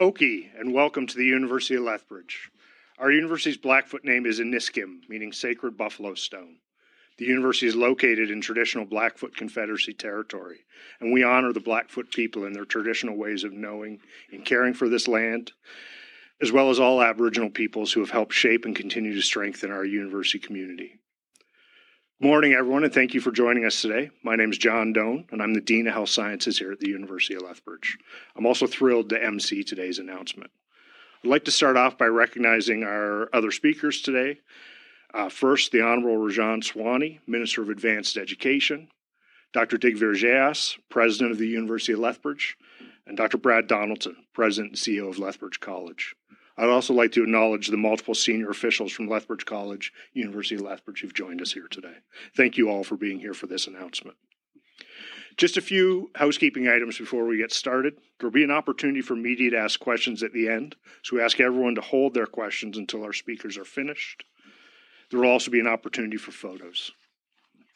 Oki, and welcome to the University of Lethbridge. Our university's Blackfoot name is Iniskim, meaning sacred buffalo stone. The university is located in traditional Blackfoot Confederacy territory, and we honor the Blackfoot people and their traditional ways of knowing and caring for this land, as well as all Aboriginal peoples who have helped shape and continue to strengthen our university community. Morning, everyone, and thank you for joining us today. My name is John Doan, and I'm the Dean of Health Sciences here at the University of Lethbridge. I'm also thrilled to MC today's announcement. I'd like to start off by recognizing our other speakers today. Uh, first, the Honorable Rajan Sawhney, Minister of Advanced Education, Dr. Digvir Jayas, President of the University of Lethbridge, and Dr. Brad Donaldson, President and CEO of Lethbridge College. I'd also like to acknowledge the multiple senior officials from Lethbridge College, University of Lethbridge, who've joined us here today. Thank you all for being here for this announcement. Just a few housekeeping items before we get started. There will be an opportunity for media to ask questions at the end, so we ask everyone to hold their questions until our speakers are finished. There will also be an opportunity for photos.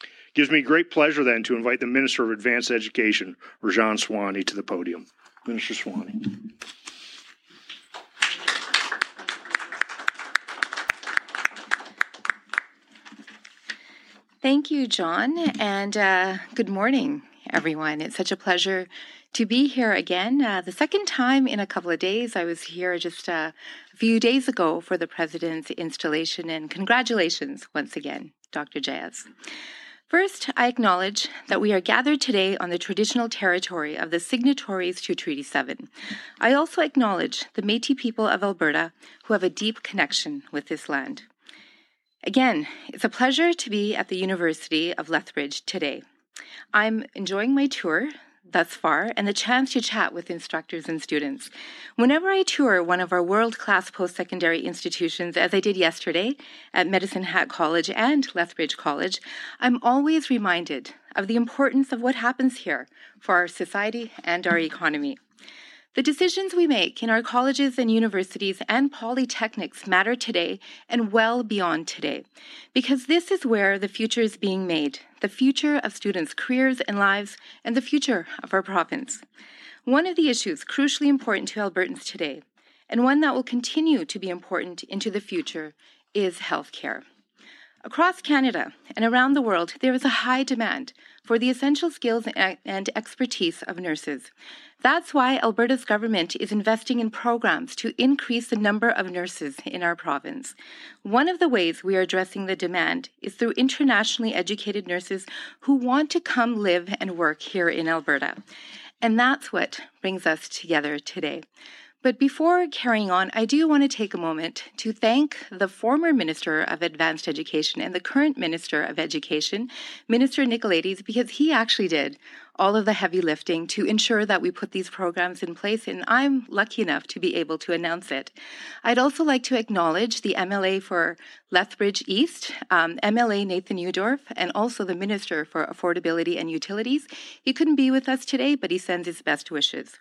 It gives me great pleasure then to invite the Minister of Advanced Education, Rajan Sawhney, to the podium. Minister Sawhney. Thank you, John, and uh, good morning, everyone. It's such a pleasure to be here again. Uh, the second time in a couple of days. I was here just uh, a few days ago for the President's installation, and congratulations once again, Dr. Jayas. First, I acknowledge that we are gathered today on the traditional territory of the signatories to Treaty 7. I also acknowledge the Metis people of Alberta who have a deep connection with this land. Again, it's a pleasure to be at the University of Lethbridge today. I'm enjoying my tour thus far and the chance to chat with instructors and students. Whenever I tour one of our world class post secondary institutions, as I did yesterday at Medicine Hat College and Lethbridge College, I'm always reminded of the importance of what happens here for our society and our economy. The decisions we make in our colleges and universities and polytechnics matter today and well beyond today, because this is where the future is being made the future of students' careers and lives, and the future of our province. One of the issues crucially important to Albertans today, and one that will continue to be important into the future, is healthcare. Across Canada and around the world, there is a high demand for the essential skills and expertise of nurses. That's why Alberta's government is investing in programs to increase the number of nurses in our province. One of the ways we are addressing the demand is through internationally educated nurses who want to come live and work here in Alberta. And that's what brings us together today. But before carrying on, I do want to take a moment to thank the former Minister of Advanced Education and the current Minister of Education, Minister Nicolaides, because he actually did all of the heavy lifting to ensure that we put these programs in place, and I'm lucky enough to be able to announce it. I'd also like to acknowledge the MLA for Lethbridge East, um, MLA Nathan Neudorf, and also the Minister for Affordability and Utilities. He couldn't be with us today, but he sends his best wishes.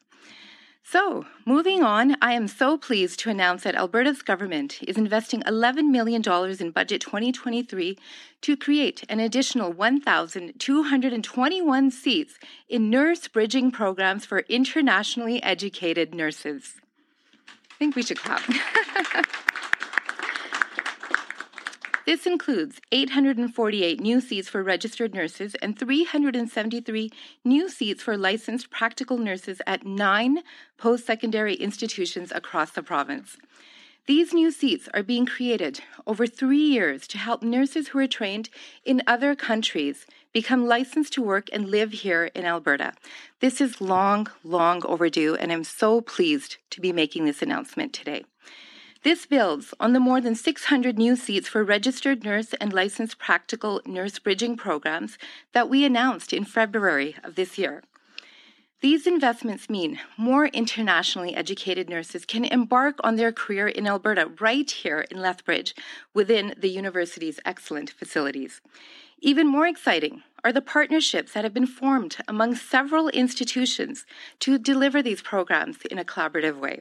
So, moving on, I am so pleased to announce that Alberta's government is investing $11 million in Budget 2023 to create an additional 1,221 seats in nurse bridging programs for internationally educated nurses. I think we should clap. This includes 848 new seats for registered nurses and 373 new seats for licensed practical nurses at nine post secondary institutions across the province. These new seats are being created over three years to help nurses who are trained in other countries become licensed to work and live here in Alberta. This is long, long overdue, and I'm so pleased to be making this announcement today. This builds on the more than 600 new seats for registered nurse and licensed practical nurse bridging programs that we announced in February of this year. These investments mean more internationally educated nurses can embark on their career in Alberta right here in Lethbridge within the university's excellent facilities. Even more exciting are the partnerships that have been formed among several institutions to deliver these programs in a collaborative way.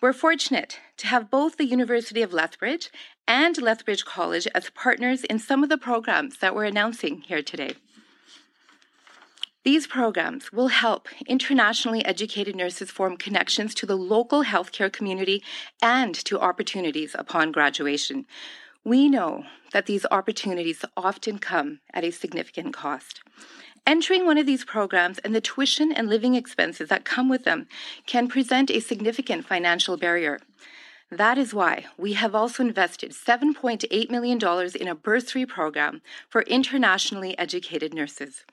We're fortunate to have both the University of Lethbridge and Lethbridge College as partners in some of the programs that we're announcing here today. These programs will help internationally educated nurses form connections to the local healthcare community and to opportunities upon graduation. We know that these opportunities often come at a significant cost. Entering one of these programs and the tuition and living expenses that come with them can present a significant financial barrier. That is why we have also invested $7.8 million in a bursary program for internationally educated nurses.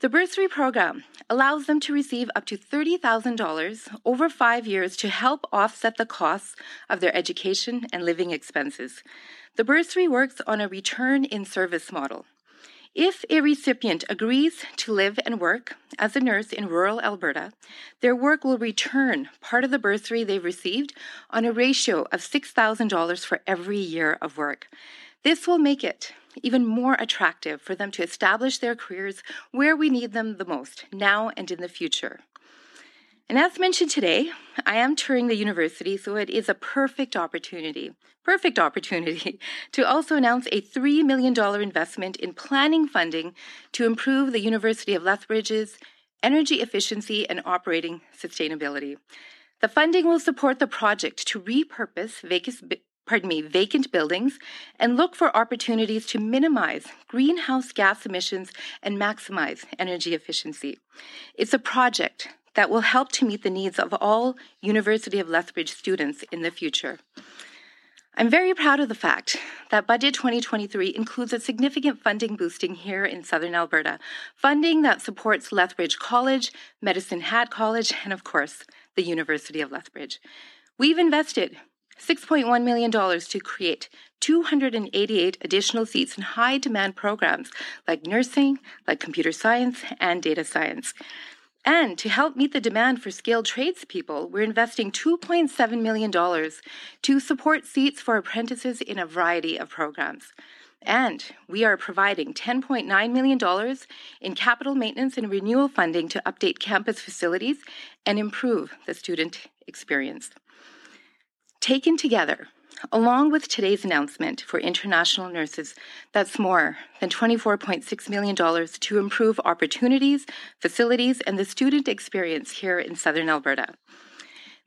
The bursary program allows them to receive up to $30,000 over five years to help offset the costs of their education and living expenses. The bursary works on a return in service model. If a recipient agrees to live and work as a nurse in rural Alberta, their work will return part of the bursary they've received on a ratio of $6,000 for every year of work. This will make it even more attractive for them to establish their careers where we need them the most, now and in the future. And as mentioned today, I am touring the university, so it is a perfect opportunity, perfect opportunity to also announce a $3 million investment in planning funding to improve the University of Lethbridge's energy efficiency and operating sustainability. The funding will support the project to repurpose vacant, pardon me, vacant buildings and look for opportunities to minimize greenhouse gas emissions and maximize energy efficiency. It's a project that will help to meet the needs of all University of Lethbridge students in the future. I'm very proud of the fact that Budget 2023 includes a significant funding boosting here in Southern Alberta, funding that supports Lethbridge College, Medicine Hat College, and of course, the University of Lethbridge. We've invested $6.1 million to create 288 additional seats in high demand programs like nursing, like computer science, and data science. And to help meet the demand for skilled tradespeople, we're investing $2.7 million to support seats for apprentices in a variety of programs. And we are providing $10.9 million in capital maintenance and renewal funding to update campus facilities and improve the student experience. Taken together, along with today's announcement for international nurses, that's more than $24.6 million to improve opportunities, facilities, and the student experience here in Southern Alberta.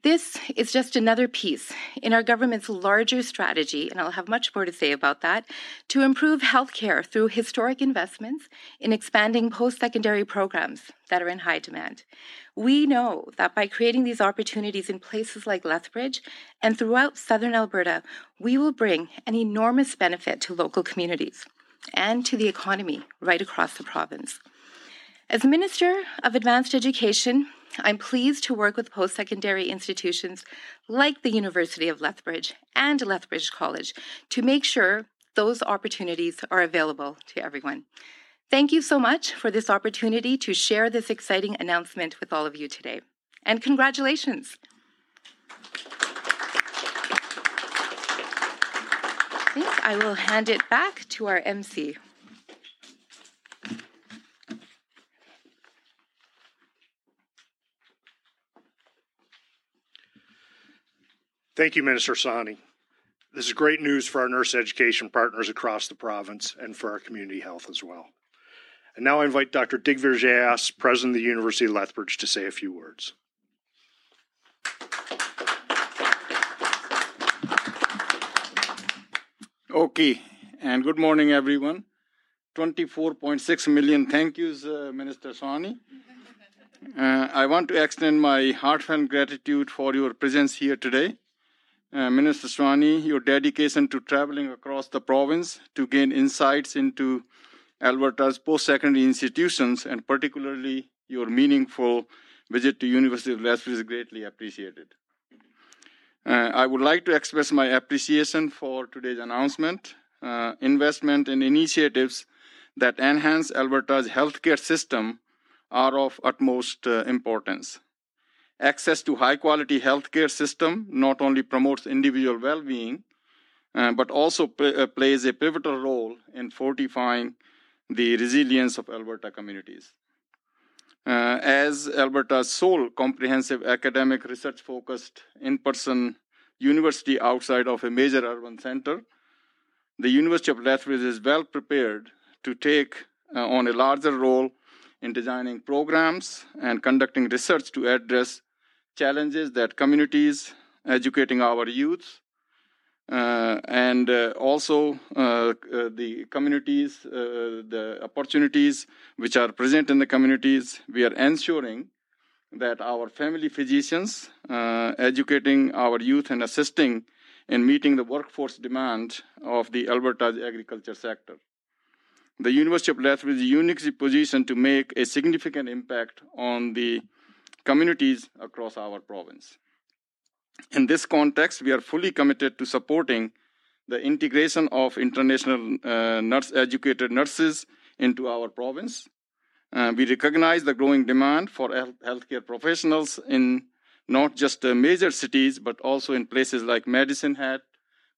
This is just another piece in our government's larger strategy, and I'll have much more to say about that, to improve healthcare through historic investments in expanding post secondary programs that are in high demand. We know that by creating these opportunities in places like Lethbridge and throughout southern Alberta, we will bring an enormous benefit to local communities and to the economy right across the province. As Minister of Advanced Education, I'm pleased to work with post secondary institutions like the University of Lethbridge and Lethbridge College to make sure those opportunities are available to everyone. Thank you so much for this opportunity to share this exciting announcement with all of you today. And congratulations! I think I will hand it back to our MC. Thank you, Minister Sawhney. This is great news for our nurse education partners across the province and for our community health as well. And now I invite Dr. Digvir Jayas, President of the University of Lethbridge, to say a few words. Okay, and good morning, everyone. 24.6 million thank yous, uh, Minister Sawhney. Uh, I want to extend my heartfelt gratitude for your presence here today. Uh, Minister Sawhney, your dedication to traveling across the province to gain insights into Alberta's post-secondary institutions, and particularly your meaningful visit to University of Lethbridge is greatly appreciated. Uh, I would like to express my appreciation for today's announcement, uh, investment in initiatives that enhance Alberta's healthcare system are of utmost uh, importance. Access to high quality healthcare system not only promotes individual well-being, uh, but also pl- uh, plays a pivotal role in fortifying the resilience of Alberta communities. Uh, as Alberta's sole comprehensive academic research focused in person university outside of a major urban center, the University of Lethbridge is well prepared to take uh, on a larger role in designing programs and conducting research to address challenges that communities, educating our youth, uh, and uh, also uh, uh the communities, uh, the opportunities which are present in the communities. We are ensuring that our family physicians, uh, educating our youth and assisting in meeting the workforce demand of the Alberta's agriculture sector. The University of Lethbridge is uniquely positioned to make a significant impact on the communities across our province. In this context, we are fully committed to supporting the integration of international uh, nurse educated nurses into our province. Uh, we recognize the growing demand for health, healthcare professionals in not just uh, major cities, but also in places like Medicine Hat,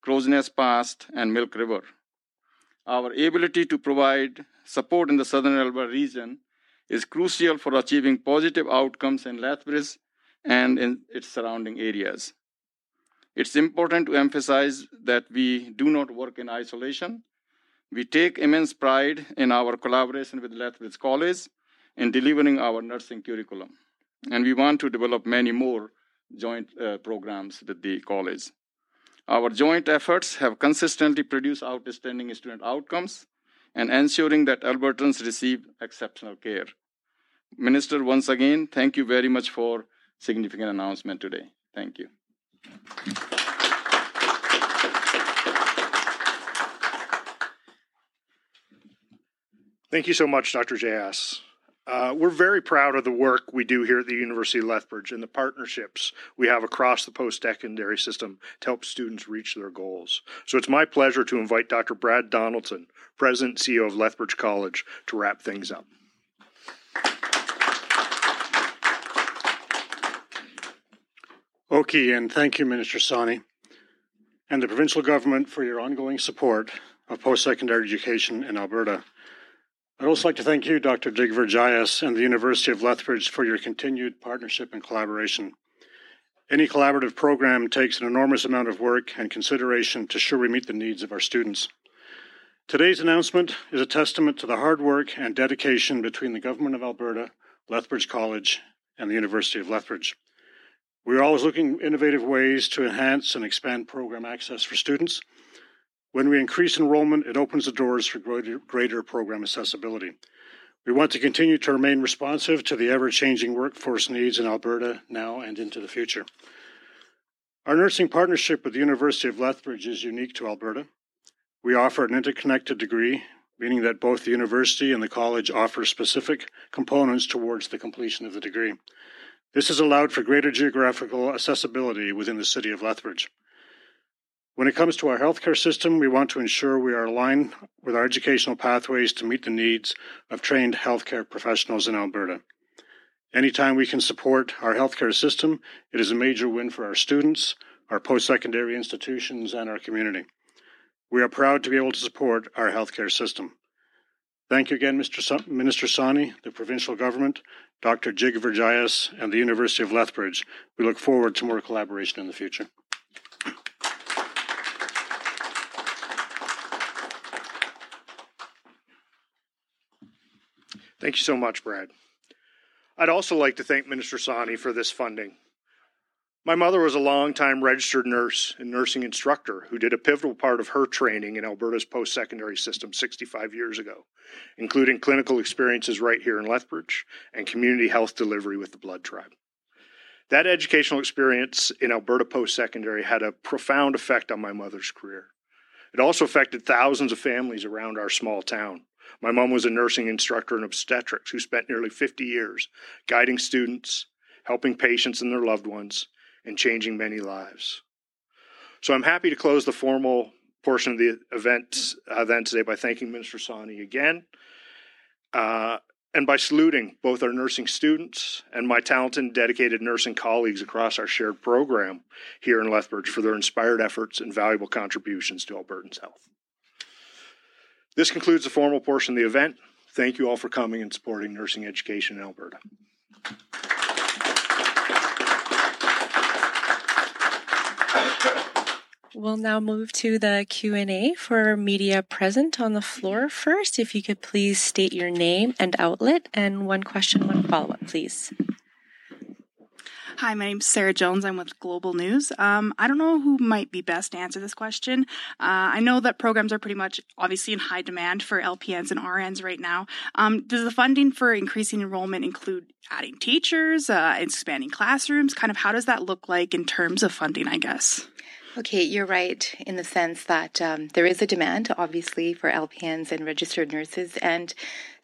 Crowsnest Pass, and Milk River. Our ability to provide support in the Southern Alberta region is crucial for achieving positive outcomes in Lethbridge and in its surrounding areas. It's important to emphasize that we do not work in isolation. We take immense pride in our collaboration with Lethbridge College in delivering our nursing curriculum. And we want to develop many more joint uh, programs with the college. Our joint efforts have consistently produced outstanding student outcomes and ensuring that Albertans receive exceptional care. Minister, once again, thank you very much for significant announcement today. Thank you. Thank you so much, Dr. Jayas Uh, we're very proud of the work we do here at the University of Lethbridge and the partnerships we have across the post secondary system to help students reach their goals. So it's my pleasure to invite Dr. Brad Donaldson, President and CEO of Lethbridge College, to wrap things up. Okay, and thank you, Minister Sawhney, and the provincial government for your ongoing support of post secondary education in Alberta. I'd also like to thank you, Dr. Digvir Jayas, and the University of Lethbridge for your continued partnership and collaboration. Any collaborative program takes an enormous amount of work and consideration to sure we meet the needs of our students. Today's announcement is a testament to the hard work and dedication between the Government of Alberta, Lethbridge College, and the University of Lethbridge. We are always looking innovative ways to enhance and expand program access for students. When we increase enrollment, it opens the doors for greater, greater program accessibility. We want to continue to remain responsive to the ever changing workforce needs in Alberta now and into the future. Our nursing partnership with the University of Lethbridge is unique to Alberta. We offer an interconnected degree, meaning that both the university and the college offer specific components towards the completion of the degree. This has allowed for greater geographical accessibility within the city of Lethbridge. When it comes to our healthcare system, we want to ensure we are aligned with our educational pathways to meet the needs of trained healthcare professionals in Alberta. Anytime we can support our healthcare system, it is a major win for our students, our post secondary institutions, and our community. We are proud to be able to support our healthcare system. Thank you again, Mr. Minister Sawhney, the provincial government, Dr. Digvir Jayas, and the University of Lethbridge. We look forward to more collaboration in the future. Thank you so much, Brad. I'd also like to thank Minister Sawhney for this funding. My mother was a long-time registered nurse and nursing instructor who did a pivotal part of her training in Alberta's post secondary system 65 years ago, including clinical experiences right here in Lethbridge and community health delivery with the Blood Tribe. That educational experience in Alberta post secondary had a profound effect on my mother's career. It also affected thousands of families around our small town. My mom was a nursing instructor in obstetrics who spent nearly 50 years guiding students, helping patients and their loved ones, and changing many lives. So I'm happy to close the formal portion of the event uh, then today by thanking Minister Sawhney again uh, and by saluting both our nursing students and my talented and dedicated nursing colleagues across our shared program here in Lethbridge for their inspired efforts and valuable contributions to Albertans' health. This concludes the formal portion of the event. Thank you all for coming and supporting nursing education in Alberta. We'll now move to the Q&A for media present on the floor. First, if you could please state your name and outlet and one question, one follow-up, please. Hi, my name's Sarah Jones. I'm with Global News. Um, I don't know who might be best to answer this question. Uh, I know that programs are pretty much obviously in high demand for LPNs and RNs right now. Um, does the funding for increasing enrollment include adding teachers, uh, expanding classrooms? Kind of how does that look like in terms of funding, I guess? Okay, you're right in the sense that um, there is a demand, obviously, for LPNs and registered nurses and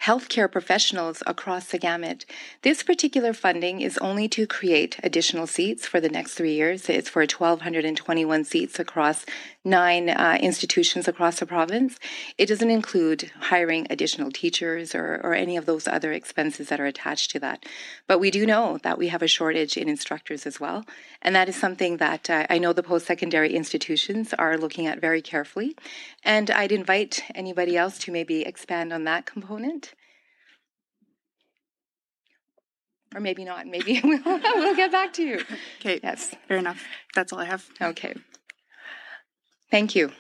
healthcare professionals across the gamut. This particular funding is only to create additional seats for the next three years. It's for 1,221 seats across nine uh, institutions across the province. It doesn't include hiring additional teachers or, or any of those other expenses that are attached to that. But we do know that we have a shortage in instructors as well. And that is something that uh, I know the post secondary institutions are looking at very carefully. And I'd invite anybody else to maybe expand on that component. Or maybe not. Maybe we'll, we'll get back to you. Okay. Yes. Fair enough. That's all I have. Okay. Thank you.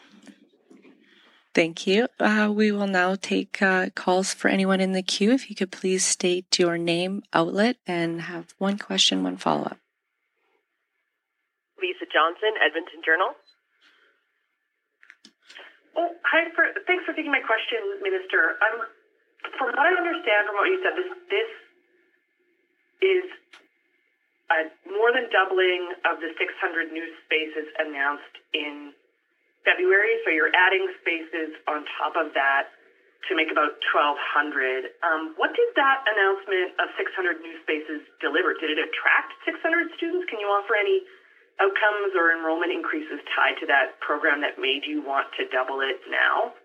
Thank you. Uh, we will now take uh, calls for anyone in the queue. If you could please state your name, outlet, and have one question, one follow up. Lisa Johnson, Edmonton Journal. Oh, hi. For, thanks for taking my question, Minister. Um, from what I understand from what you said, this this is a more than doubling of the 600 new spaces announced in February. So you're adding spaces on top of that to make about 1,200. Um, what did that announcement of 600 new spaces deliver? Did it attract 600 students? Can you offer any outcomes or enrollment increases tied to that program that made you want to double it now?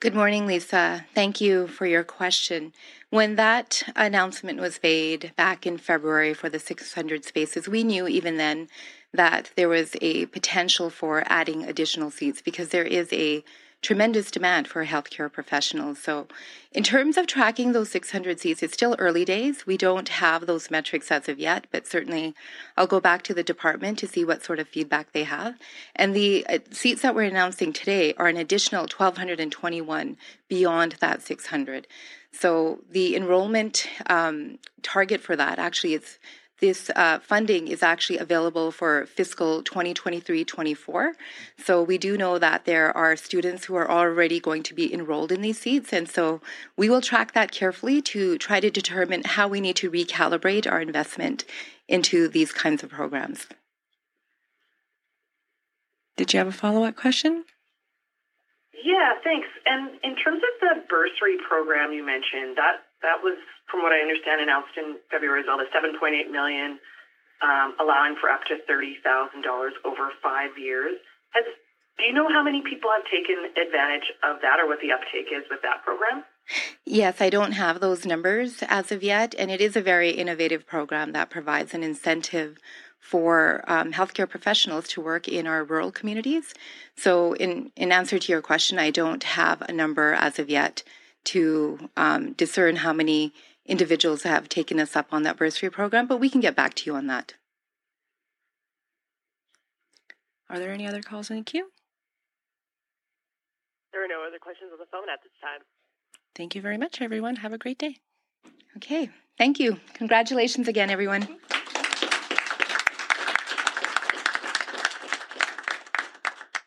Good morning, Lisa. Thank you for your question. When that announcement was made back in February for the 600 spaces, we knew even then that there was a potential for adding additional seats because there is a tremendous demand for healthcare professionals. So, in terms of tracking those 600 seats, it's still early days. We don't have those metrics as of yet, but certainly I'll go back to the department to see what sort of feedback they have. And the uh, seats that we're announcing today are an additional 1,221 beyond that 600. So, the enrollment um, target for that actually is this uh, funding is actually available for fiscal 2023-24. So we do know that there are students who are already going to be enrolled in these seats, and so we will track that carefully to try to determine how we need to recalibrate our investment into these kinds of programs. Did you have a follow-up question? Yeah, thanks. And in terms of the bursary program you mentioned, that that was from what I understand, announced in February as well, the 7.8 million, um, allowing for up to $30,000 over five years. Has do you know how many people have taken advantage of that or what the uptake is with that program? Yes, I don't have those numbers as of yet. And it is a very innovative program that provides an incentive for um, healthcare professionals to work in our rural communities. So, in, in answer to your question, I don't have a number as of yet to um, discern how many individuals have taken us up on that bursary program, but we can get back to you on that. Are there any other calls in the queue? There are no other questions on the phone at this time. Thank you very much, everyone. Have a great day. Okay, thank you. Congratulations again, everyone.